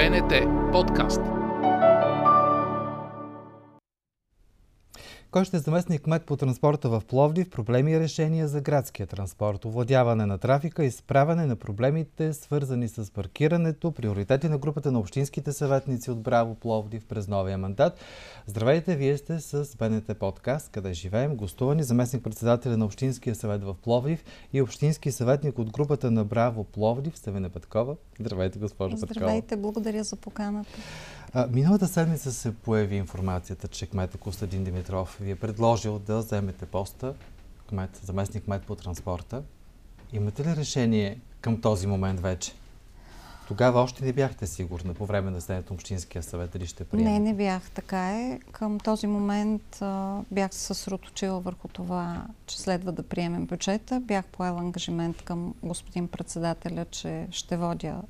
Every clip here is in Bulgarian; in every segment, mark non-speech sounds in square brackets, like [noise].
БНТ подкаст. Кой ще е заместник кмет по транспорта в Пловдив, проблеми и решения за градския транспорт, овладяване на трафика и справяне на проблемите, свързани с паркирането, приоритети на групата на общинските съветници от Браво Пловдив през новия мандат. Здравейте, вие сте с БНТ подкаст, къде живеем, гостувани заместник председателя на Общинския съвет в Пловдив и общински съветник от групата на Браво Пловдив, Ставина Петкова. Здравейте, госпожо Здравейте, Петкова. Здравейте, благодаря за поканата. А, миналата седмица се появи информацията, че кмета Костадин Димитров ви е предложил да вземете поста кмет, заместник кмет по транспорта. Имате ли решение към този момент вече? Тогава още не бяхте сигурна по време на седето Общинския съвет дали ще приеме? Не, не бях. Така е. Към този момент а, бях се съсредоточила върху това, че следва да приемем бюджета. Бях поела ангажимент към господин председателя, че ще водя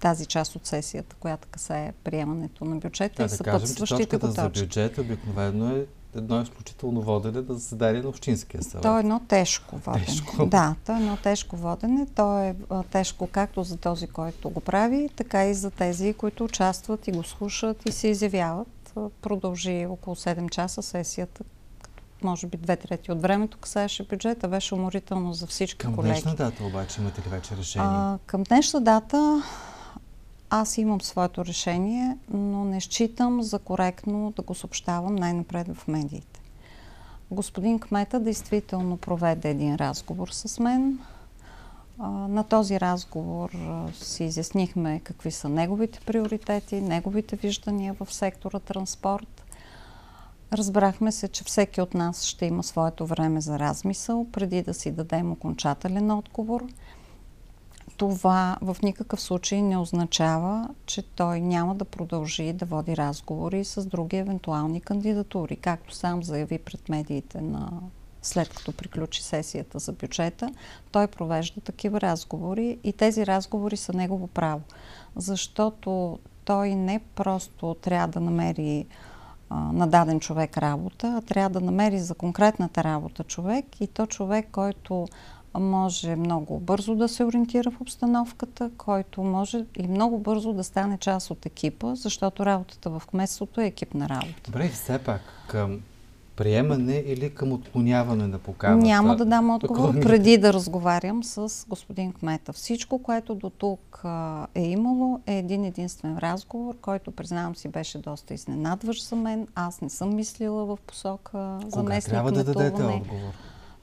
тази част от сесията, която касае приемането на бюджета а, и да съпътстващите го за бюджета обикновено е едно изключително водене на заседание на Общинския съвет. То е едно тежко водене. Тежко. Да, то е едно тежко водене. То е тежко както за този, който го прави, така и за тези, които участват и го слушат и се изявяват. Продължи около 7 часа сесията, може би две трети от времето касаеше бюджета, беше уморително за всички към колеги. Към днешна дата обаче имате ли вече решение? А, към днешна дата аз имам своето решение, но не считам за коректно да го съобщавам най-напред в медиите. Господин Кмета действително проведе един разговор с мен. На този разговор си изяснихме какви са неговите приоритети, неговите виждания в сектора транспорт. Разбрахме се, че всеки от нас ще има своето време за размисъл, преди да си дадем окончателен отговор – това в никакъв случай не означава, че той няма да продължи да води разговори с други евентуални кандидатури, както сам заяви пред медиите на след като приключи сесията за бюджета, той провежда такива разговори и тези разговори са негово право. Защото той не просто трябва да намери на даден човек работа, а трябва да намери за конкретната работа човек и то човек, който може много бързо да се ориентира в обстановката, който може и много бързо да стане част от екипа, защото работата в кметството е екипна работа. Добре, все пак към приемане или към отклоняване на поканата? Няма да дам отговор преди да разговарям с господин Кмета. Всичко, което до тук а, е имало, е един единствен разговор, който, признавам си, беше доста изненадващ за мен. Аз не съм мислила в посока заместник трябва да дадете отговор?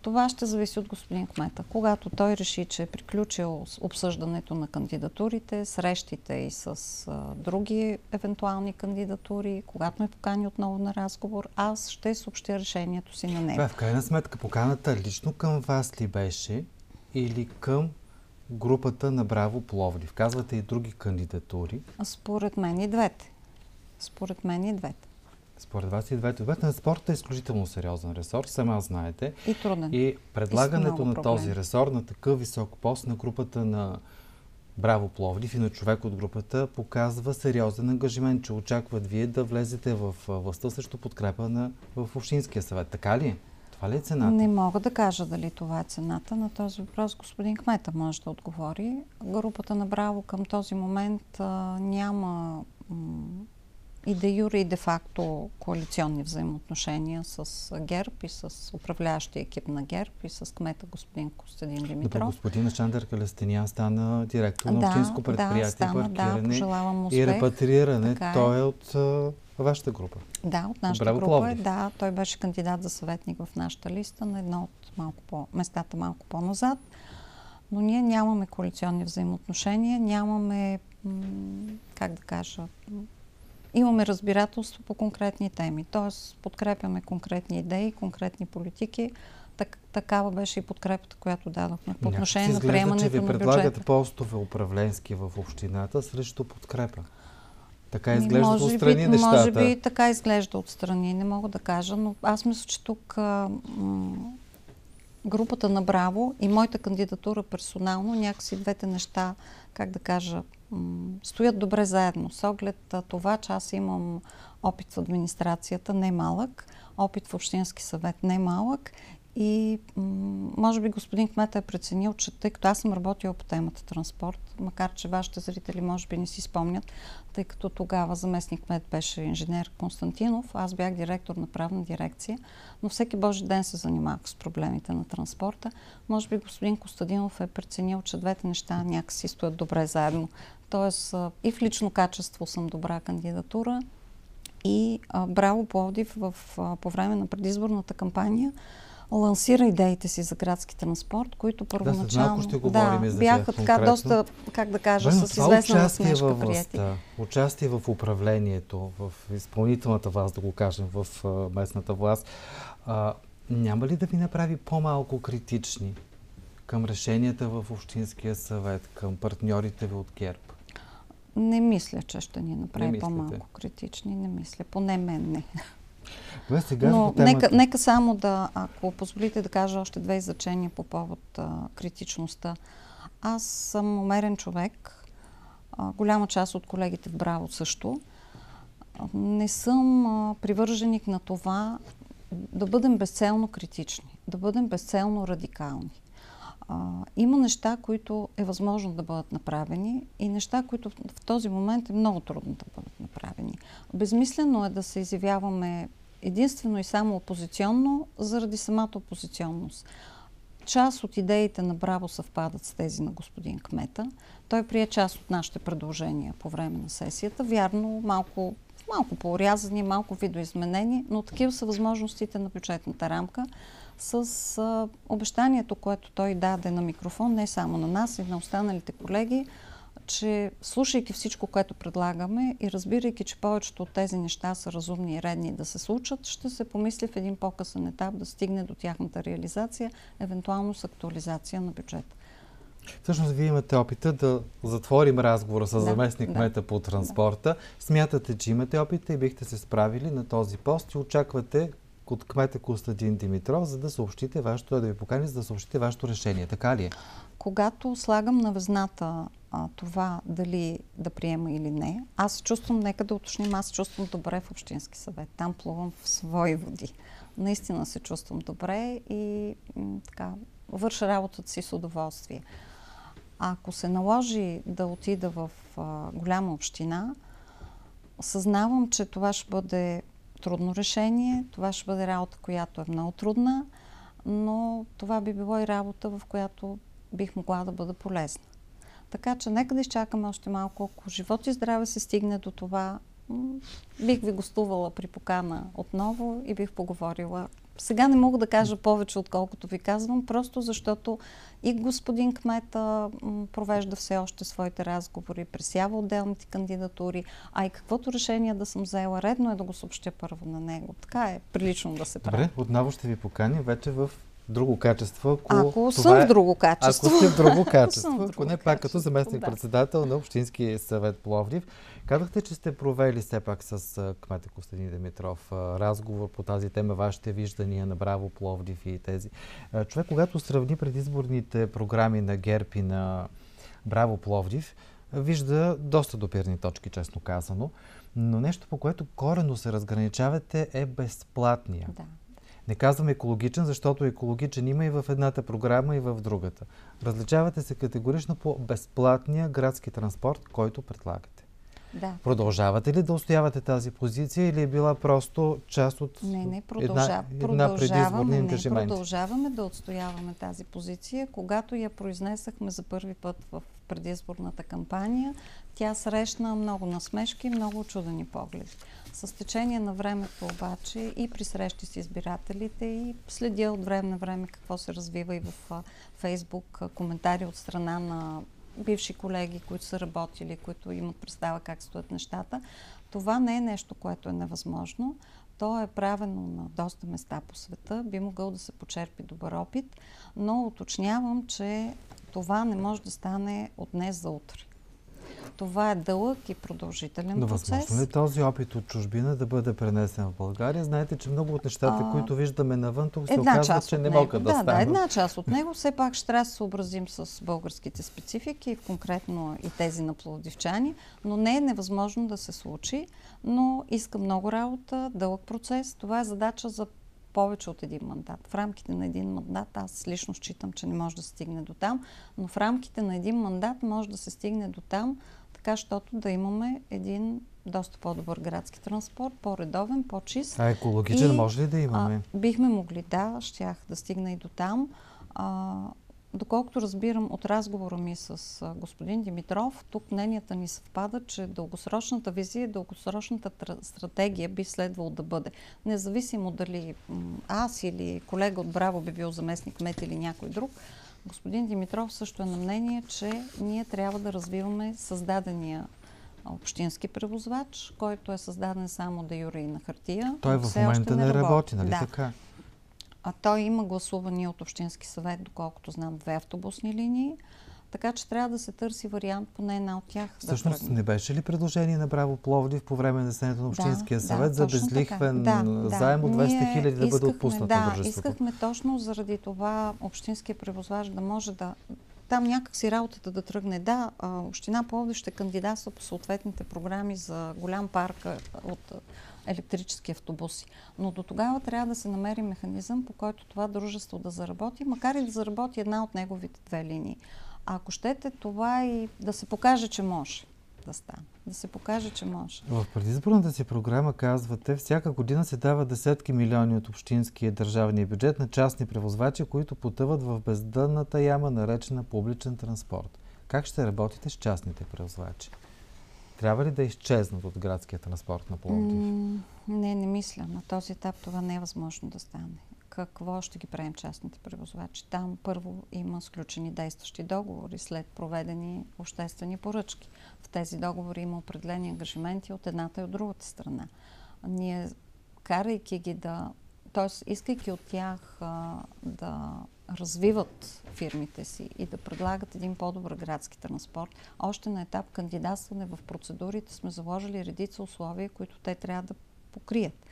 Това ще зависи от господин Кмета. Когато той реши, че е приключил обсъждането на кандидатурите, срещите и с а, други евентуални кандидатури, когато ме покани отново на разговор, аз ще съобщя решението си на него. Да, в крайна сметка поканата лично към вас ли беше или към групата на Браво Пловдив? Казвате и други кандидатури. Според мен и двете. Според мен и двете. Според вас и двете. Двете на спорта е изключително сериозен ресор, сама знаете. И труден. И предлагането и на този ресор на такъв висок пост на групата на Браво Пловдив и на човек от групата показва сериозен ангажимент, че очакват вие да влезете в властта срещу подкрепа на, в Общинския съвет. Така ли е? Това ли е цената? Не мога да кажа дали това е цената. На този въпрос господин Кмета може да отговори. Групата на Браво към този момент а, няма и де юре и де факто коалиционни взаимоотношения с ГЕРБ и с управляващия екип на ГЕРБ и с кмета господин Костадин Димитров. Да, господин Александър Калестинян стана директор на общинско предприятие да, стана, паркиране да, и репатриране. Така е. Той е от а, вашата група. Да, от нашата Браво група е. Да, той беше кандидат за съветник в нашата листа на едно от малко по, местата малко по-назад. Но ние нямаме коалиционни взаимоотношения, нямаме, как да кажа, имаме разбирателство по конкретни теми. Т.е. подкрепяме конкретни идеи, конкретни политики. Так, такава беше и подкрепата, която дадохме по отношение на приемането че ви предлагат постове управленски в общината срещу подкрепа. Така изглежда може отстрани би, нещата. Може би така изглежда отстрани, не мога да кажа, но аз мисля, че тук а, групата на Браво и моята кандидатура персонално, някакси двете неща, как да кажа, стоят добре заедно. С оглед това, че аз имам опит в администрацията, не малък, опит в Общински съвет, не малък И може би господин Кмет е преценил, че тъй като аз съм работила по темата транспорт, макар че вашите зрители може би не си спомнят, тъй като тогава заместник кмет беше инженер Константинов, аз бях директор на правна дирекция, но всеки Божи ден се занимавах с проблемите на транспорта. Може би господин Костадинов е преценил, че двете неща някакси стоят добре заедно. Тоест и в лично качество съм добра кандидатура, и а, Браво Пловдив в, а, по време на предизборната кампания лансира идеите си за градски транспорт, които първоначално да, ще да, за бяха така доста, как да кажа, Вайно, с известна насмешка прияти. Участие в управлението, в изпълнителната власт, да го кажем, в а, местната власт, а, няма ли да ви направи по-малко критични към решенията в Общинския съвет, към партньорите ви от ГЕРБ? Не мисля, че ще ни направи по-малко критични. Не мисля. Поне мен не. Добре, сега Но нека, нека само да, ако позволите да кажа още две изречения по повод а, критичността. Аз съм умерен човек. А, голяма част от колегите в Браво също. А, не съм а, привърженик на това да бъдем безцелно критични, да бъдем безцелно радикални. А, има неща, които е възможно да бъдат направени и неща, които в този момент е много трудно да бъдат направени. Безмислено е да се изявяваме единствено и само опозиционно, заради самата опозиционност. Част от идеите на Браво съвпадат с тези на господин Кмета. Той прие част от нашите предложения по време на сесията. Вярно, малко, малко по-урязани, малко видоизменени, но такива са възможностите на бюджетната рамка с обещанието, което той даде на микрофон, не само на нас и на останалите колеги, че слушайки всичко, което предлагаме и разбирайки, че повечето от тези неща са разумни и редни да се случат, ще се помисли в един по-късен етап да стигне до тяхната реализация, евентуално с актуализация на бюджета. Всъщност, вие имате опита да затворим разговора с да, заместник да, по транспорта. Да. Смятате, че имате опита и бихте се справили на този пост и очаквате от кмета Костадин Димитров, за да съобщите вашето, да ви покани, за да съобщите вашето решение. Така ли е? Когато слагам на везната това дали да приема или не, аз чувствам, нека да уточним, аз чувствам добре в Общински съвет. Там плувам в свои води. Наистина се чувствам добре и така, върша работата си с удоволствие. Ако се наложи да отида в а, голяма община, съзнавам, че това ще бъде трудно решение. Това ще бъде работа, която е много трудна, но това би било и работа, в която бих могла да бъда полезна. Така че нека да изчакаме още малко. Ако живот и здраве се стигне до това, бих ви гостувала при покана отново и бих поговорила сега не мога да кажа повече, отколкото ви казвам, просто защото и господин Кмета провежда все още своите разговори, пресява отделните кандидатури, а и каквото решение да съм взела, редно е да го съобщя първо на него. Така е прилично да се прави. Добре, отново ще ви поканя вече в друго качество. Ако, ако съм е, в друго качество. Ако сте в друго [laughs] качество, ако не пак като заместник председател на Общински съвет Пловдив. Казахте, че сте провели все пак с кмета Костадин Димитров разговор по тази тема, вашите виждания на Браво Пловдив и тези. Човек, когато сравни предизборните програми на ГЕРБ и на Браво Пловдив, вижда доста допирни точки, честно казано. Но нещо, по което корено се разграничавате, е безплатния. Да. Не казвам екологичен, защото екологичен има и в едната програма, и в другата. Различавате се категорично по безплатния градски транспорт, който предлагате. Да. Продължавате ли да устоявате тази позиция или е била просто част от не, не, продължа... една, една предизборни не, продължаваме да отстояваме тази позиция. Когато я произнесахме за първи път в предизборната кампания, тя срещна много насмешки, много чудени погледи. С течение на времето обаче и при срещи с избирателите и следя от време на време какво се развива и в Фейсбук, коментари от страна на бивши колеги, които са работили, които имат представа как стоят нещата. Това не е нещо, което е невъзможно. То е правено на доста места по света, би могъл да се почерпи добър опит, но уточнявам, че това не може да стане от днес за утре. Това е дълъг и продължителен Но процес. възможно ли този опит от чужбина да бъде пренесен в България? Знаете, че много от нещата, а, които виждаме навън, тук се оказва, че не могат да, да станат. Да, една част от [laughs] него. Все пак ще трябва да се съобразим с българските специфики, конкретно и тези на плодивчани, но не е невъзможно да се случи, но иска много работа, дълъг процес. Това е задача за повече от един мандат. В рамките на един мандат аз лично считам, че не може да стигне до там, но в рамките на един мандат може да се стигне до там, така, щото да имаме един доста по-добър градски транспорт, по-редовен, по-чист. А екологичен и, може ли да имаме? А, бихме могли, да, щях да стигна и до там. А, Доколкото разбирам от разговора ми с господин Димитров, тук мненията ни съвпадат, че дългосрочната визия, дългосрочната стратегия би следвало да бъде. Независимо дали аз или колега от Браво би бил заместник мет или някой друг, господин Димитров също е на мнение, че ние трябва да развиваме създадения общински превозвач, който е създаден само да юри на хартия. Той в момента не работи, работи нали да. така? А той има гласувани от Общински съвет, доколкото знам, две автобусни линии. Така че трябва да се търси вариант поне една от тях. Всъщност да не беше ли предложение на Браво Пловдив по време на заседанието на Общинския да, съвет да, за безлихвен да, заем от 200 хиляди да бъде отпуснат да, на дружеството? искахме точно заради това Общинския превозвач да може да там някакси работата да тръгне. Да, Община Пловдив ще кандидатства по съответните програми за голям парк от електрически автобуси. Но до тогава трябва да се намери механизъм, по който това дружество да заработи, макар и да заработи една от неговите две линии. А ако щете, това и да се покаже, че може да стане. Да се покаже, че може. В предизборната си програма казвате, всяка година се дава десетки милиони от общинския държавния бюджет на частни превозвачи, които потъват в бездънната яма, наречена публичен транспорт. Как ще работите с частните превозвачи? Трябва ли да изчезнат от градския транспорт на Пловдив? не, не мисля. На този етап това не е възможно да стане. Какво ще ги правим частните превозвачи? Там първо има сключени действащи договори след проведени обществени поръчки. В тези договори има определени ангажименти от едната и от другата страна. Ние, карайки ги да т.е. искайки от тях а, да развиват фирмите си и да предлагат един по-добър градски транспорт, още на етап кандидатстване в процедурите сме заложили редица условия, които те трябва да покрият.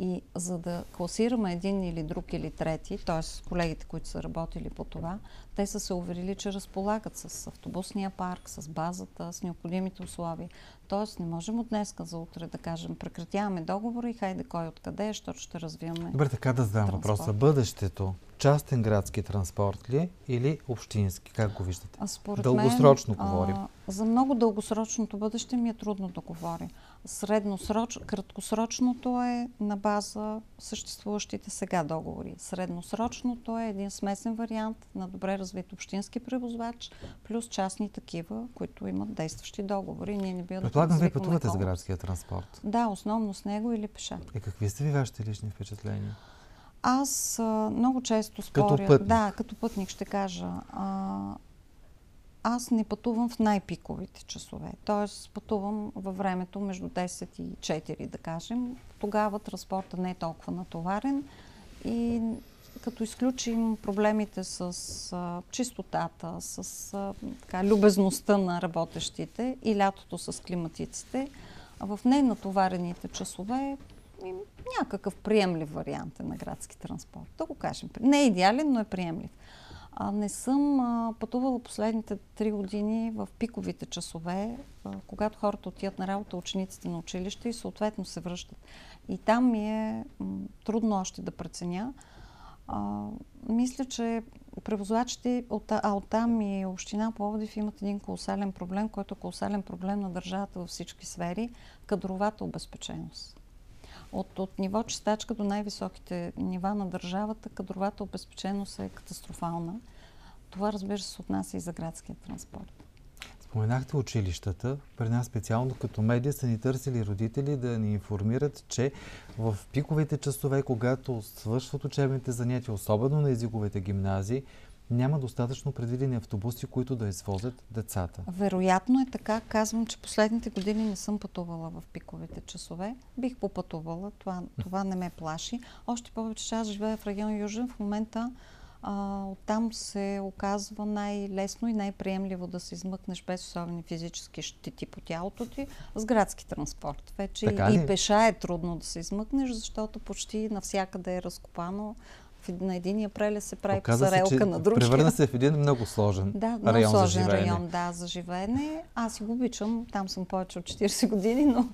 И за да класираме един или друг или трети, т.е. колегите, които са работили по това, те са се уверили, че разполагат с автобусния парк, с базата, с необходимите условия. Тоест не можем от днеска за утре да кажем прекратяваме договора и хайде кой откъде, защото ще развиваме Добре, така да задам въпроса. Бъдещето частен градски транспорт ли или общински? Как го виждате? А според Дългосрочно мен, говорим. А, за много дългосрочното бъдеще ми е трудно да говоря. Средносроч, краткосрочното е на база съществуващите сега договори. Средносрочното е един смесен вариант на добре развит общински превозвач, плюс частни такива, които имат действащи договори. Ние не бива Предполагам, вие пътувате с градския транспорт. Да, основно с него или пеша. И какви са ви вашите лични впечатления? Аз а, много често споря. Като пътник. Да, като пътник ще кажа. А, аз не пътувам в най-пиковите часове. Тоест пътувам във времето между 10 и 4, да кажем. Тогава транспорта не е толкова натоварен и като изключим проблемите с а, чистотата, с а, така, любезността на работещите и лятото с климатиците, в ненатоварените часове някакъв приемлив вариант е на градски транспорт. Да го кажем. Не е идеален, но е приемлив. А, не съм а, пътувала последните три години в пиковите часове, а, когато хората отиват на работа, учениците на училище и съответно се връщат. И там ми е м, трудно още да преценя. А, мисля, че превозвачите, от, а оттам и община Пловдив имат един колосален проблем, който е колосален проблем на държавата във всички сфери – кадровата обезпеченост. От, от ниво чистачка до най-високите нива на държавата, кадровата обезпеченост е катастрофална. Това, разбира се, се отнася и за градския транспорт. Споменахте училищата. При нас специално като медия са ни търсили родители да ни информират, че в пиковите часове, когато свършват учебните занятия, особено на езиковите гимназии, няма достатъчно предвидени автобуси, които да извозят децата. Вероятно е така. Казвам, че последните години не съм пътувала в пиковите часове. Бих попътувала. Това, това не ме плаши. Още повече, че аз живея в район Южен. В момента а, оттам се оказва най-лесно и най-приемливо да се измъкнеш без особени физически щити по тялото ти с градски транспорт. Вече и пеша е трудно да се измъкнеш, защото почти навсякъде е разкопано на единия прелес се прави пасарелка на другия. Превърна се в един много сложен да, много район сложен за живеене. район, да, за живеене. Аз го обичам, там съм повече от 40 години, но,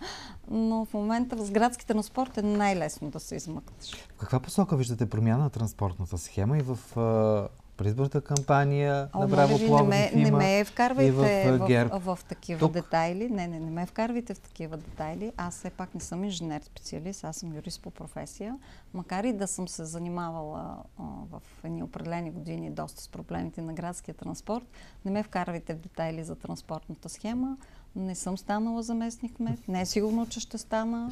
но в момента в градски транспорт е най-лесно да се измъкнеш. В каква посока виждате промяна на транспортната схема и в предизборната кампания О, на Браво ви, Пловдив не ме, не ме вкарвайте в, в, в, в такива Тук. детайли. Не, не, не ме вкарвайте в такива детайли. Аз все пак не съм инженер-специалист, аз съм юрист по професия. Макар и да съм се занимавала а, в едни определени години доста с проблемите на градския транспорт, не ме вкарвайте в детайли за транспортната схема. Не съм станала заместник кмет. Не е сигурно, че ще стана.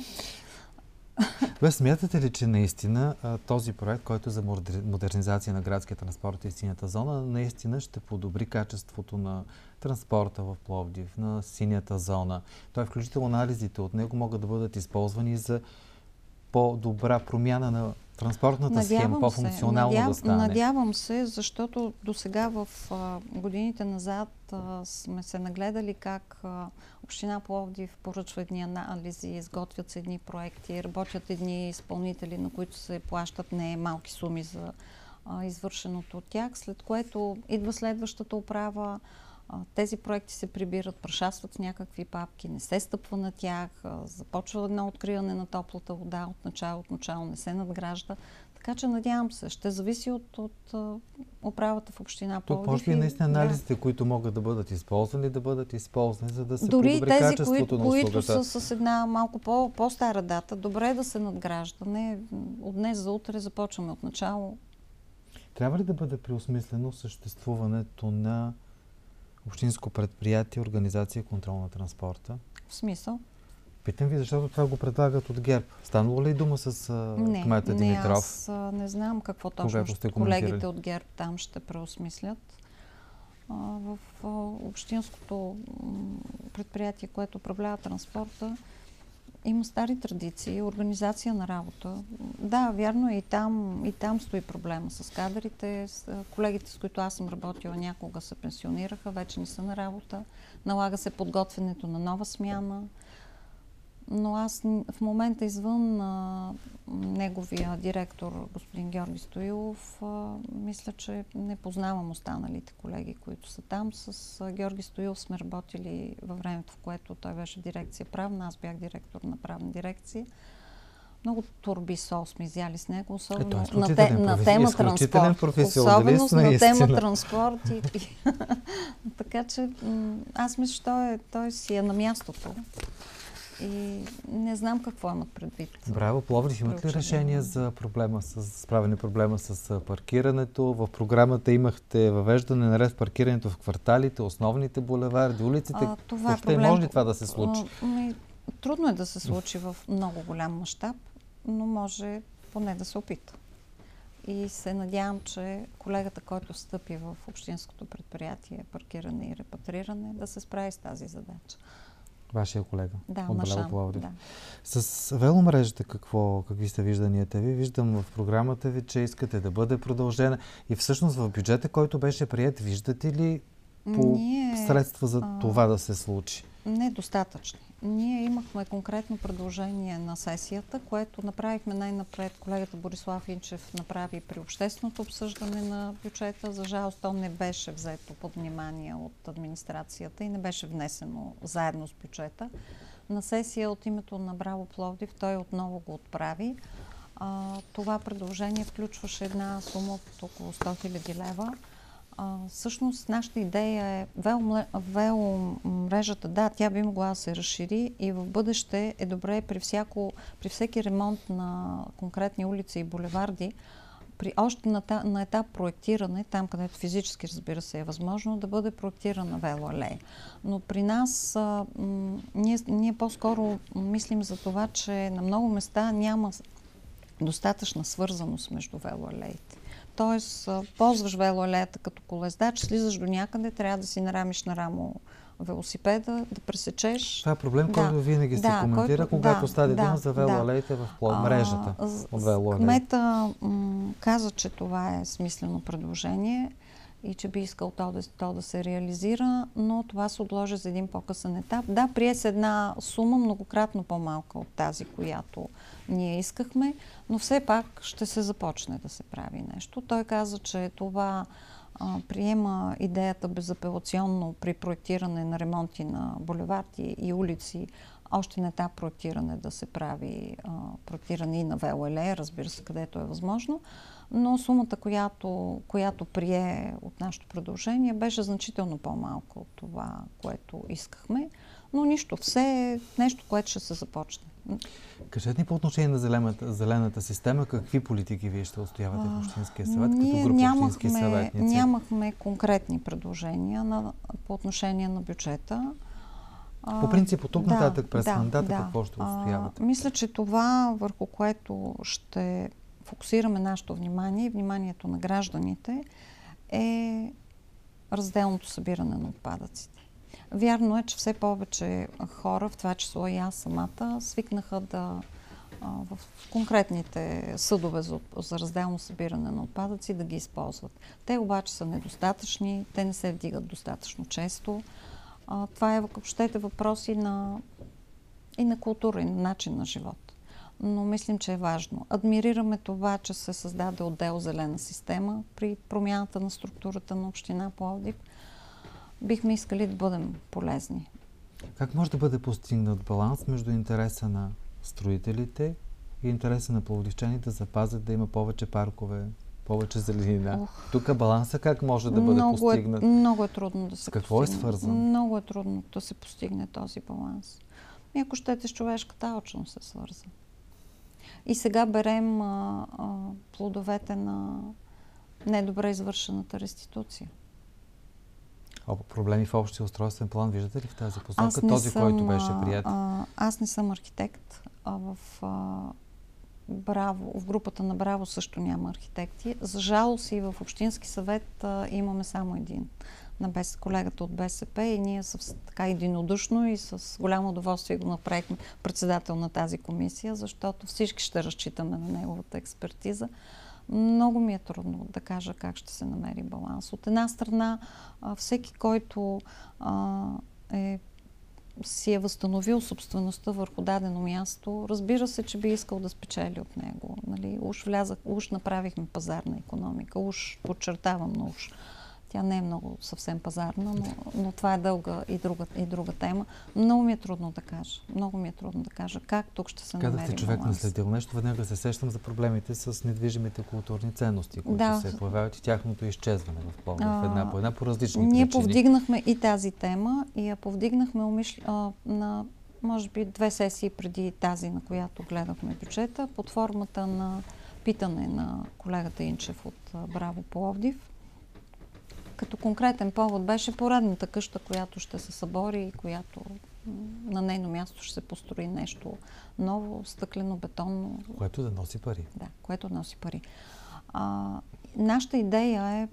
Вие смятате ли, че наистина този проект, който е за модернизация на градския транспорт и синята зона, наистина ще подобри качеството на транспорта в Пловдив, на синята зона? Той включително анализите от него могат да бъдат използвани за по-добра промяна на транспортната надявам схема, по-функционално надяв, да стане. Надявам се, защото до сега в а, годините назад а, сме се нагледали как а, Община Пловдив поръчва едни анализи, изготвят се едни проекти, работят едни изпълнители, на които се плащат не малки суми за извършеното от тях, след което идва следващата управа, тези проекти се прибират, прошастват с някакви папки, не се стъпва на тях, започва едно откриване на топлата вода от начало, от начало не се надгражда. Така че надявам се, ще зависи от, от, управата в община Пловдив. Тук може би наистина анализите, да. които могат да бъдат използвани, да бъдат използвани, за да се Дори подобри тези, качеството които, на услугата. услугата. които са с една малко по, по-стара дата, добре е да се надгражда. Не, от днес за утре започваме от начало. Трябва ли да бъде преосмислено съществуването на общинско предприятие, организация контрол на транспорта. В смисъл? Питам ви, защото това го предлагат от ГЕРБ. Станало ли дума с не, кмета не, Димитров? аз а, не знам какво точно ще колегите от ГЕРБ там ще преосмислят. А, в а, общинското предприятие, което управлява транспорта, има стари традиции, организация на работа. Да, вярно е и там, и там стои проблема с кадрите. С колегите, с които аз съм работила, някога се пенсионираха, вече не са на работа. Налага се подготвянето на нова смяна. Но аз в момента извън а, неговия директор, господин Георги Стоилов, а, мисля, че не познавам останалите колеги, които са там. С а, Георги Стоилов сме работили във времето, в което той беше дирекция правна, аз бях директор на правна дирекция. Много турби со сме изяли с него, особено е, на, те, на тема транспорт. Особено на тема транспорт. И, и, [laughs] така че аз мисля, че той, е, той си е на мястото. И не знам какво имат предвид. Браво, Пловдив, имат ли решение за проблема с справяне проблема с паркирането? В програмата имахте въвеждане на ред паркирането в кварталите, основните булеварди, улиците. А, това е проблем. може ли това да се случи? Трудно е да се случи в много голям мащаб, но може поне да се опита. И се надявам, че колегата, който стъпи в общинското предприятие паркиране и репатриране, да се справи с тази задача. Вашия колега. Да, от Машан, да. С веломрежата какво, какви са вижданията ви? Виждам в програмата ви, че искате да бъде продължена. И всъщност в бюджета, който беше прият, виждате ли по Ние, средства за а, това да се случи? Недостатъчни. Ние имахме конкретно предложение на сесията, което направихме най-напред. Колегата Борислав Инчев направи при общественото обсъждане на бюджета. За жалост, то не беше взето под внимание от администрацията и не беше внесено заедно с бюджета. На сесия от името на Браво Пловдив той отново го отправи. А, това предложение включваше една сума от около 100 000 лева а, всъщност нашата идея е веломрежата, да, тя би могла да се разшири и в бъдеще е добре при, всяко, при всеки ремонт на конкретни улици и булеварди, при още на, на етап проектиране, там където физически разбира се е възможно, да бъде проектирана велоалея. Но при нас а, ние, ние по-скоро мислим за това, че на много места няма достатъчна свързаност между велоалеите. Тоест, ползваш велоалеята като колездач, слизаш до някъде, трябва да си нарамиш на рамо велосипеда, да пресечеш. Това е проблем, да. който винаги се да, коментира, който, когато да, стане да, дума за велоалеите да. в мрежата. А, Кмета м- каза, че това е смислено предложение. и че би искал то да, то да се реализира, но това се отложи за един по-късен етап. Да, прие се една сума многократно по-малка от тази, която ние искахме, но все пак ще се започне да се прави нещо. Той каза, че това а, приема идеята безапелационно при проектиране на ремонти на булеварди и улици, още на етап проектиране да се прави а, проектиране и на ВЛЛ, разбира се, където е възможно но сумата, която, която прие от нашето продължение, беше значително по-малко от това, което искахме. Но нищо, все е нещо, което ще се започне. Кажете ни по отношение на зелената, зелената система, какви политики вие ще отстоявате в Общинския съвет, като група нямахме, общински съветници? Нямахме конкретни предложения на, по отношение на бюджета. По принцип, от тук да, нататък през да, мандата да. какво ще отстоявате? А, мисля, че това, върху което ще фокусираме нашето внимание и вниманието на гражданите е разделното събиране на отпадъците. Вярно е, че все повече хора, в това число и аз самата, свикнаха да в конкретните съдове за, за разделно събиране на отпадъци да ги използват. Те обаче са недостатъчни, те не се вдигат достатъчно често. А, това е, ако щете, въпроси на, и на култура, и на начин на живот но мислим, че е важно. Адмирираме това, че се създаде отдел зелена система при промяната на структурата на община Пловдив. Бихме искали да бъдем полезни. Как може да бъде постигнат баланс между интереса на строителите и интереса на пловдивчаните да запазят да има повече паркове, повече зеленина. Тук баланса как може да бъде много е- постигнат? Е, много е трудно да се какво постигне. е свързан? Много е трудно да се постигне този баланс. И ако щете с човешката алчност е свързан. И сега берем а, а, плодовете на недобре извършената реституция. Проблеми в общия устройствен план виждате ли в тази посока? Този, съм, който беше прият? А, аз не съм архитект. А в а, Браво, в групата на Браво също няма архитекти. За жалост и в Общински съвет а, имаме само един на без, колегата от БСП и ние с, така единодушно и с голямо удоволствие го направихме председател на тази комисия, защото всички ще разчитаме на неговата експертиза. Много ми е трудно да кажа как ще се намери баланс. От една страна, всеки, който е си е възстановил собствеността върху дадено място, разбира се, че би искал да спечели от него. Нали? Уж, влязах, уж направихме пазарна економика, уж подчертавам, но уж тя не е много съвсем пазарна, но, но това е дълга и друга, и друга тема. Много ми е трудно да кажа. Много ми е трудно да кажа как тук ще се намери Казахте, човек наследил нещо, веднага се сещам за проблемите с недвижимите културни ценности, които да. се появяват и тяхното изчезване в Пловдив, една по една по различни Ние причини. повдигнахме и тази тема и я повдигнахме умиш... а, на може би две сесии преди тази, на която гледахме бюджета, под формата на питане на колегата Инчев от Браво Пловдив като конкретен повод беше поредната къща, която ще се събори и която на нейно място ще се построи нещо ново, стъклено, бетонно. Което да носи пари. Да, което да носи пари. А, нашата идея е,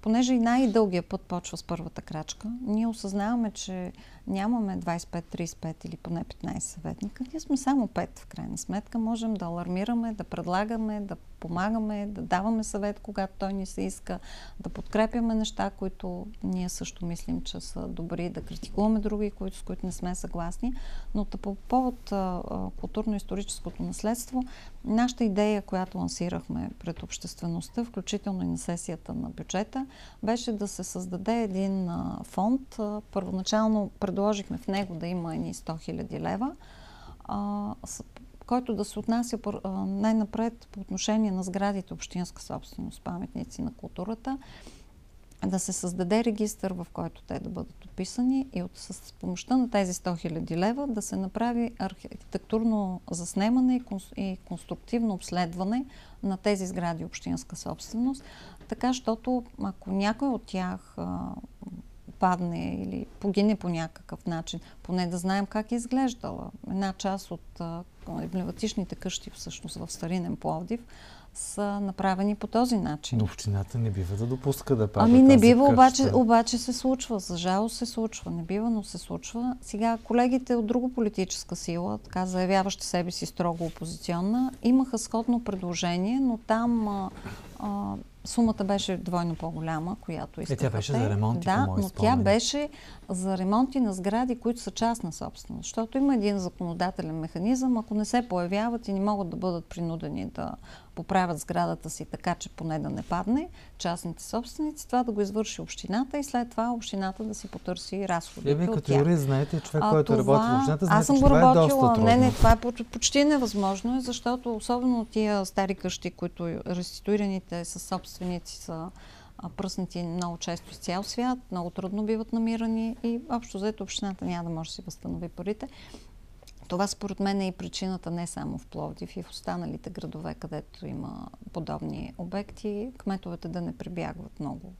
понеже и най-дългия път почва с първата крачка, ние осъзнаваме, че нямаме 25-35 или поне 15 съветника. Ние сме само 5 в крайна сметка. Можем да алармираме, да предлагаме, да помагаме, да даваме съвет, когато той ни се иска, да подкрепяме неща, които ние също мислим, че са добри, да критикуваме други, които, с които не сме съгласни. Но по повод културно-историческото наследство, нашата идея, която лансирахме пред обществеността, включително и на сесията на бюджета, беше да се създаде един фонд. Първоначално предложихме в него да има едни 100 000 лева, а, с, който да се отнася най-напред по отношение на сградите общинска собственост, паметници на културата, да се създаде регистър, в който те да бъдат описани и от, с помощта на тези 100 000 лева да се направи архитектурно заснемане и, и конструктивно обследване на тези сгради общинска собственост, така, защото ако някой от тях а, падне или погине по някакъв начин, поне да знаем как е изглеждала. Една част от емблематичните къщи всъщност в Старинен Пловдив са направени по този начин. Но общината не бива да допуска да пада Ами не бива, обаче, обаче се случва. За жалост се случва. Не бива, но се случва. Сега колегите от друга политическа сила, така заявяващи себе си строго опозиционна, имаха сходно предложение, но там а, а, сумата беше двойно по-голяма, която искаха. Е, тя беше те. за ремонти, Да, но тя беше за ремонти на сгради, които са частна собственост. Защото има един законодателен механизъм, ако не се появяват и не могат да бъдат принудени да поправят сградата си така, че поне да не падне частните собственици, това да го извърши общината и след това общината да си потърси разходите. Е, вие като юрист знаете, човек, а, който това... работи в общината, знаете, Аз съм че го това работила. е. Не, не, това е почти невъзможно, защото особено тия стари къщи, които реституираните са собственици са пръснати много често с цял свят, много трудно биват намирани и общо взето общината няма да може да си възстанови парите. Това според мен е и причината не само в Пловдив и в останалите градове, където има подобни обекти, кметовете да не прибягват много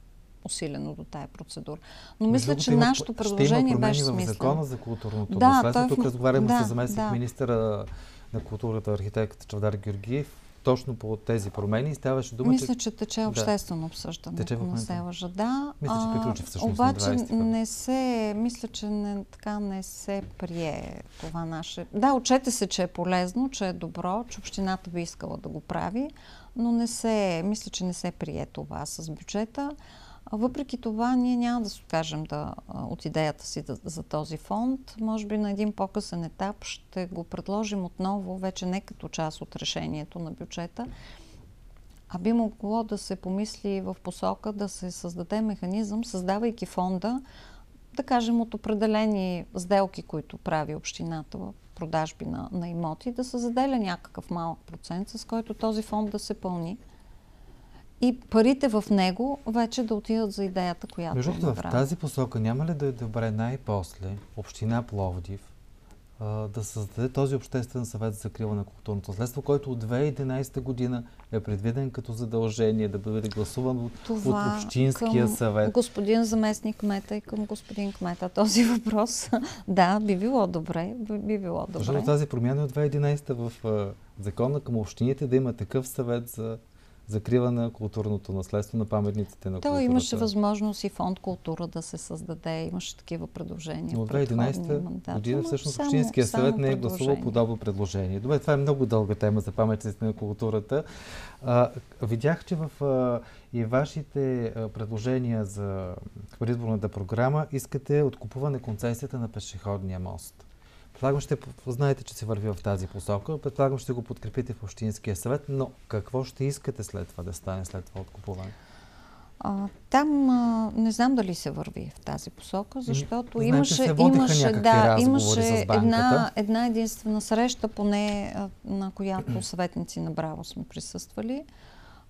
усилено до тая процедура. Но мисля, Между че има, нашето предложение ще беше в смислено. закона за културното Да, наследство. в- Тук разговаряме да, с заместник да. министъра на културата, архитект Чавдар Георгиев, точно по тези промени. Ставаше дума, Мисля, че... че тече обществено обсъждане, Тече ако не се лъжа. Да. Мисля, че приключи всъщност на Обаче 20 февруари. не се, мисля, че не, така не се прие това наше... Да, отчете се, че е полезно, че е добро, че общината би искала да го прави, но не се, мисля, че не се прие това с бюджета. Въпреки това, ние няма да се откажем да, от идеята си да, за този фонд. Може би на един по-късен етап ще го предложим отново, вече не като част от решението на бюджета, а би могло да се помисли в посока да се създаде механизъм, създавайки фонда, да кажем от определени сделки, които прави общината в продажби на, на имоти, да се заделя някакъв малък процент, с който този фонд да се пълни. И парите в него вече да отидат за идеята, която Между е другото, в направена. тази посока няма ли да е добре най-после Община Пловдив а, да създаде този обществен съвет за закрила на културното наследство, който от 2011 година е предвиден като задължение да бъде гласуван от, Това от Общинския към съвет. господин заместник кмета и към господин кмета този въпрос. [laughs] да, би било добре. Би, би било добре. Защото тази промяна е от 2011 в а, закона към общините да има такъв съвет за закрила на културното наследство на паметниците на То културата. имаше възможност и фонд култура да се създаде. Имаше такива предложения. Но от в предходния 2011 мандат. година Но всъщност само- Общинския само съвет не е гласувал подобно предложение. Добре, това е много дълга тема за паметниците на културата. А, видях, че в а, и вашите а, предложения за предизборната програма искате откупуване концесията на пешеходния мост. Предполагам, ще знаете, че се върви в тази посока. Предполагам, ще го подкрепите в Общинския съвет, но какво ще искате след това да стане след това откупуване? А, там а, не знам дали се върви в тази посока, защото знаем, че имаше, имаше, да, имаше една, една единствена среща, поне на която [clears throat] съветници на Браво сме присъствали.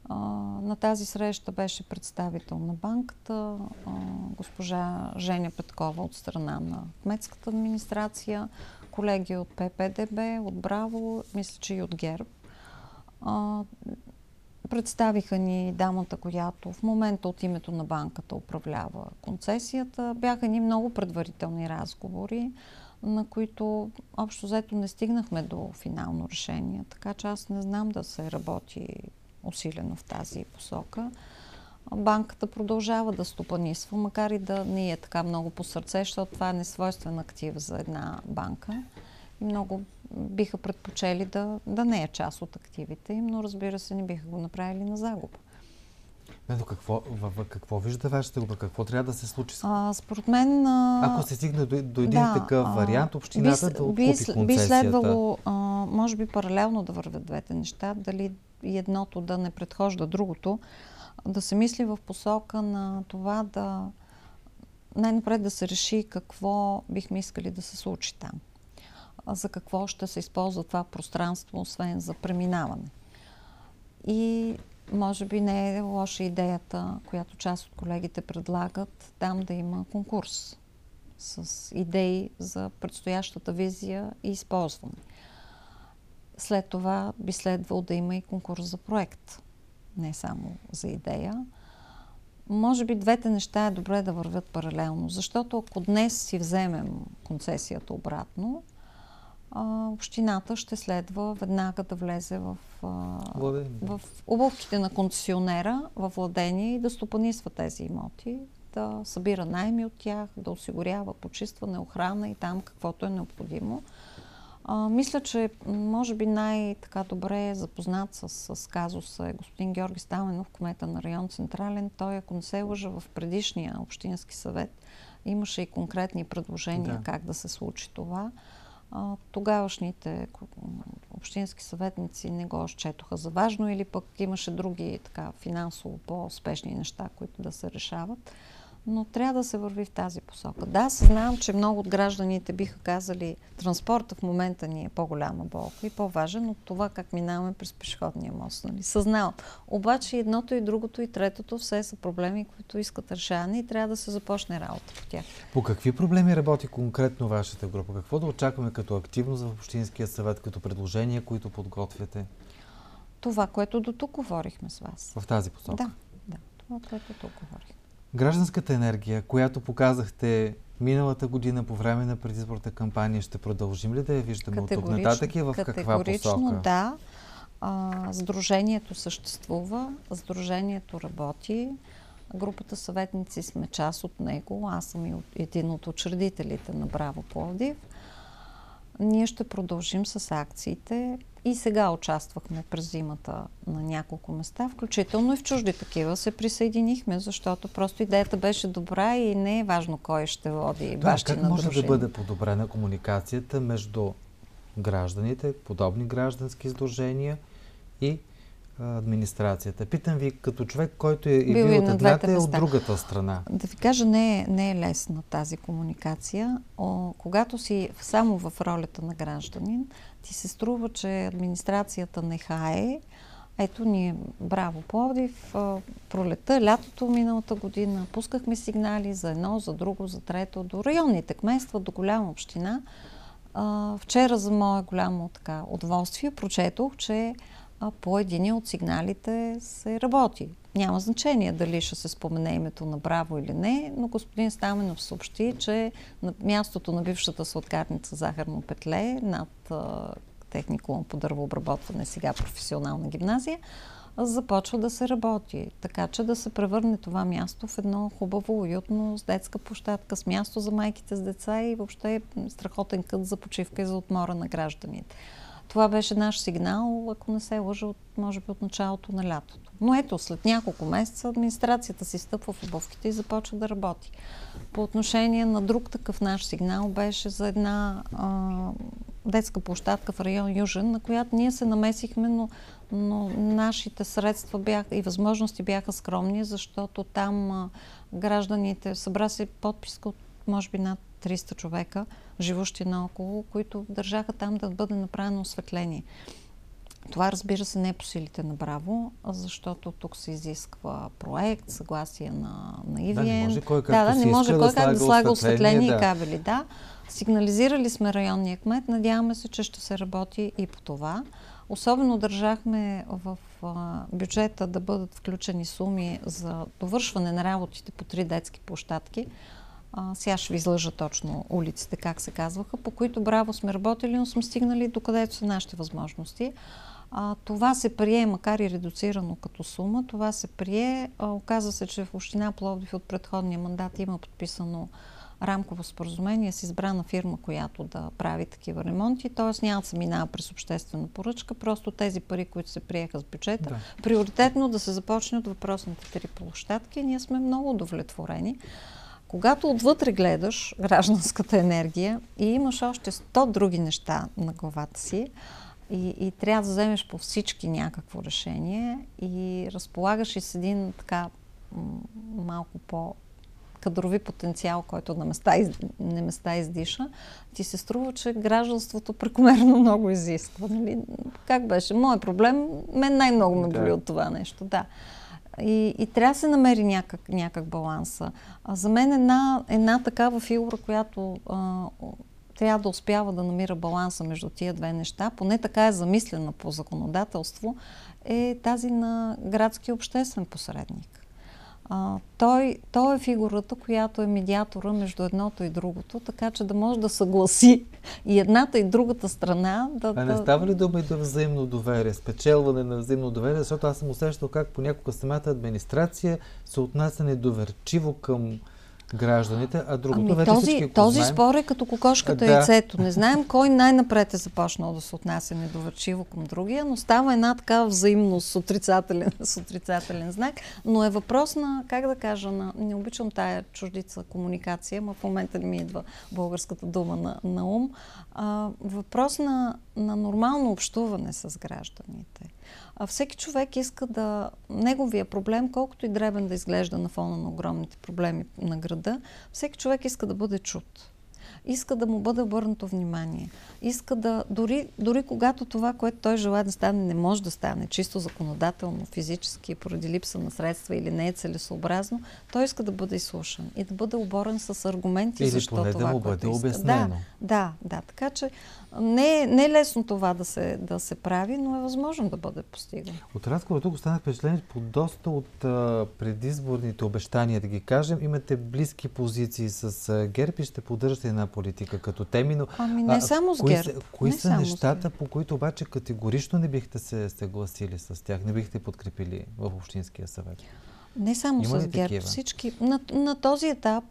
А, на тази среща беше представител на банката, госпожа Женя Петкова от страна на кметската администрация, колеги от ППДБ, от Браво, мисля, че и от ГЕРБ. А, Представиха ни дамата, която в момента от името на банката управлява концесията. Бяха ни много предварителни разговори, на които общо взето не стигнахме до финално решение. Така че аз не знам да се работи усилено в тази посока. Банката продължава да стопанисва, макар и да не е така много по сърце, защото това е несвойствен актив за една банка. И много биха предпочели да, да не е част от активите им, но разбира се, не биха го направили на загуба. Ето какво, какво вижда вашата група? Какво трябва да се случи? А, според мен... А, Ако се стигне до, до един да, такъв вариант, общината би, да откупи би, концесията. би следвало, а, може би, паралелно да вървят двете неща, дали едното да не предхожда другото, да се мисли в посока на това да най-напред да се реши какво бихме искали да се случи там. За какво ще се използва това пространство, освен за преминаване. И може би не е лоша идеята, която част от колегите предлагат, там да има конкурс с идеи за предстоящата визия и използване. След това би следвало да има и конкурс за проект, не само за идея. Може би двете неща е добре да вървят паралелно, защото ако днес си вземем концесията обратно, общината ще следва веднага да влезе в, Владение. в обувките на концесионера, в владение и да стопанисва тези имоти, да събира найми от тях, да осигурява почистване, охрана и там каквото е необходимо. А, мисля, че може би най-така добре е запознат с, с казуса е господин Георги Стаменов, кмета на район Централен. Той, ако не се лъжа в предишния общински съвет, имаше и конкретни предложения да. как да се случи това. А, тогавашните общински съветници не го счетоха за важно или пък имаше други така финансово по-спешни неща, които да се решават но трябва да се върви в тази посока. Да, съзнавам, че много от гражданите биха казали, транспорта в момента ни е по-голяма болка и по-важен от това как минаваме през пешеходния мост. Нали? Съзнавам. Обаче едното и другото и третото все са проблеми, които искат решаване и трябва да се започне работа по тях. По какви проблеми работи конкретно вашата група? Какво да очакваме като активност в Общинския съвет, като предложения, които подготвяте? Това, което до тук говорихме с вас. В тази посока? Да, да. Това, което тук говорихме. Гражданската енергия, която показахте миналата година по време на предизборната кампания, ще продължим ли да я виждаме от тук нататък и в каква посока? да. А, сдружението съществува, Сдружението работи, групата съветници сме част от него, аз съм и един от учредителите на Браво Пловдив. Ние ще продължим с акциите. И сега участвахме през зимата на няколко места, включително и в чужди такива се присъединихме, защото просто идеята беше добра и не е важно кой ще води да, Как може дружина. да бъде подобрена комуникацията между гражданите, подобни граждански изложения и администрацията. Питам ви, като човек, който е бил, бил от едната и от другата страна. Да ви кажа, не е, не е лесна тази комуникация. О, когато си само в ролята на гражданин, ти се струва, че администрацията не хае. Ето ние, браво Пловдив, пролета, лятото миналата година, пускахме сигнали за едно, за друго, за трето, до районните кмества, до голяма община. Вчера за мое голямо така, удоволствие прочетох, че по един от сигналите се работи. Няма значение дали ще се спомене името на Браво или не, но господин Стаменов съобщи, че на мястото на бившата сладкарница Захарно петле над техникум по дървообработване, сега професионална гимназия, започва да се работи. Така че да се превърне това място в едно хубаво, уютно, с детска площадка, с място за майките с деца и въобще страхотен кът за почивка и за отмора на гражданите. Това беше наш сигнал, ако не се лъжа, от, може би от началото на лятото. Но ето, след няколко месеца администрацията си стъпва в обувките и започва да работи. По отношение на друг такъв наш сигнал беше за една а, детска площадка в район Южен, на която ние се намесихме, но, но нашите средства бяха и възможности бяха скромни, защото там а, гражданите събра се подписка от може би над 300 човека, живущи наоколо, които държаха там да бъде направено осветление. Това, разбира се, не е по силите на Браво, защото тук се изисква проект, съгласие на, на ИВН. Да, не може кой да, да, не може кой да как да слага осветление да. и кабели. Да. Сигнализирали сме районния кмет, надяваме се, че ще се работи и по това. Особено държахме в бюджета да бъдат включени суми за довършване на работите по три детски площадки, а, сега ще ви излъжа точно улиците, как се казваха, по които браво сме работили, но сме стигнали до където са нашите възможности. А, това се прие, макар и редуцирано като сума, това се прие. А, оказва се, че в Община Пловдив от предходния мандат има подписано рамково споразумение с избрана фирма, която да прави такива ремонти, т.е. няма да се минава през обществена поръчка, просто тези пари, които се приеха с бюджета, да. приоритетно да се започне от въпросните три площадки. Ние сме много удовлетворени. Когато отвътре гледаш гражданската енергия и имаш още 100 други неща на главата си и, и трябва да вземеш по всички някакво решение и разполагаш и с един така малко по кадрови потенциал, който на места, из, на места издиша, ти се струва, че гражданството прекомерно много изисква. Нали? Как беше? Моят проблем, мен най-много ме боли да. от това нещо. Да. И, и трябва да се намери някак, някак баланса. А за мен една, една такава фигура, която а, трябва да успява да намира баланса между тия две неща, поне така е замислена по законодателство, е тази на градски обществен посредник. А, той, той е фигурата, която е медиатора между едното и другото, така че да може да съгласи и едната и другата страна да... А не става ли дума и да взаимно доверие, спечелване на взаимно доверие, защото аз съм усещал как понякога самата администрация се отнася недоверчиво към гражданите, а другото ами, вече този, всички този знаем. спор е като кокошката да. и яйцето. Не знаем кой най-напред е започнал да се отнася недоверчиво към другия, но става една такава взаимност с отрицателен, с отрицателен знак. Но е въпрос на, как да кажа, на, не обичам тая чуждица комуникация, но в момента не ми идва българската дума на, на ум. А, въпрос на, на нормално общуване с гражданите. А всеки човек иска да... Неговия проблем, колкото и дребен да изглежда на фона на огромните проблеми на града, всеки човек иска да бъде чут иска да му бъде обърнато внимание. Иска да, дори, дори когато това, което той желая да стане, не може да стане, чисто законодателно, физически, поради липса на средства или не е целесообразно, той иска да бъде изслушан и да бъде оборен с аргументи, или защо това, да му бъде обяснено. Да, да, да. Така че не, е, не е лесно това да се, да се прави, но е възможно да бъде постигнато. От разговора тук останах впечатление по доста от а, предизборните обещания, да ги кажем. Имате близки позиции с а, ГЕРБ и ще поддържате една политика като теми, но... Ами не а, само с ГЕРБ. Кои, кои не са нещата, по които обаче категорично не бихте се съгласили с тях, не бихте подкрепили в Общинския съвет? Не само Има с ГЕРБ, такива? всички. На, на този етап,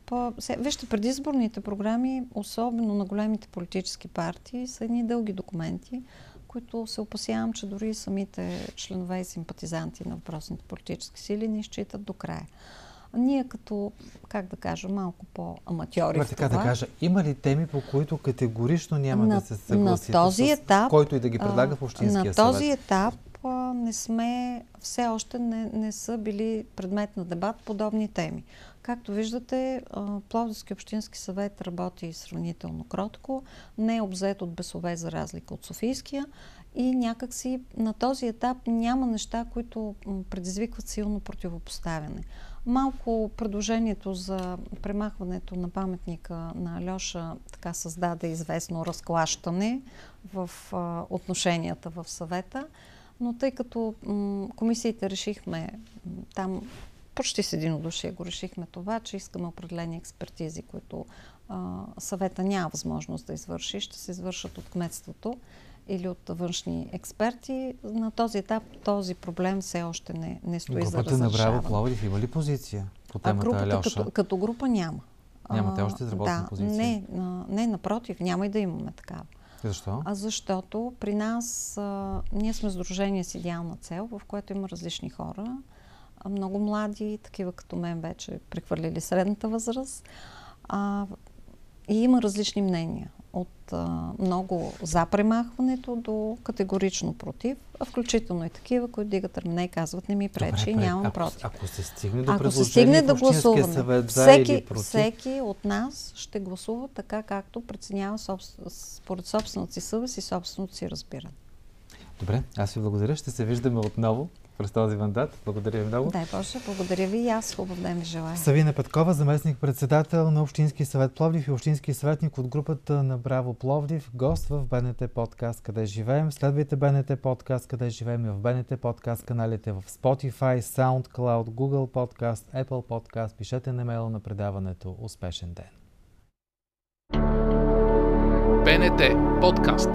вижте, предизборните програми, особено на големите политически партии, са едни дълги документи, които се опасявам, че дори самите членове и симпатизанти на въпросните политически сили не изчитат до края. Ние като, как да кажа, малко по-аматьори в така това, да кажа, има ли теми, по които категорично няма на, да се съгласите на този с етап, който и да ги предлага в Общинския На този съвет? етап не сме, все още не, не са били предмет на дебат подобни теми. Както виждате, Пловдивски общински съвет работи сравнително кротко, не е обзет от бесове за разлика от Софийския и някакси на този етап няма неща, които предизвикват силно противопоставяне. Малко предложението за премахването на паметника на Алеша така създаде известно разклащане в отношенията в съвета. Но тъй като м- комисиите решихме, там почти с единодушие го решихме това, че искаме определени експертизи, които а, съвета няма възможност да извърши, ще се извършат от кметството или от външни експерти. На този етап този проблем все още не, не стои групата за разрешаване. Групата на Браво Пловдив има ли позиция по темата а групата Алеша? Като, като група няма. Нямате още изработена да, позиция? Не, не, напротив, няма и да имаме такава. Защо? А защото при нас а, ние сме сдружение с идеална цел, в което има различни хора, много млади, такива като мен вече прехвърлили средната възраст. А, и има различни мнения от а, много за премахването до категорично против, а включително и такива, които дигат рамене и казват не ми пречи, Добре, нямам ако, против. Ако се стигне до ако се стигне до гласуване, съвет, за всеки, или против... всеки от нас ще гласува така, както преценява собствен, според собствената си съвест и собственото си разбиране. Добре, аз ви благодаря. Ще се виждаме отново през този мандат. Благодаря ви много. Дай Боже, благодаря ви и аз хубав ден ви желая. Савина Петкова, заместник председател на Общински съвет Пловдив и Общински съветник от групата на Браво Пловдив, гост в БНТ подкаст Къде живеем. Следвайте БНТ подкаст Къде живеем и в БНТ подкаст каналите в Spotify, SoundCloud, Google Podcast, Apple Podcast. Пишете на мейла на предаването. Успешен ден! БНТ подкаст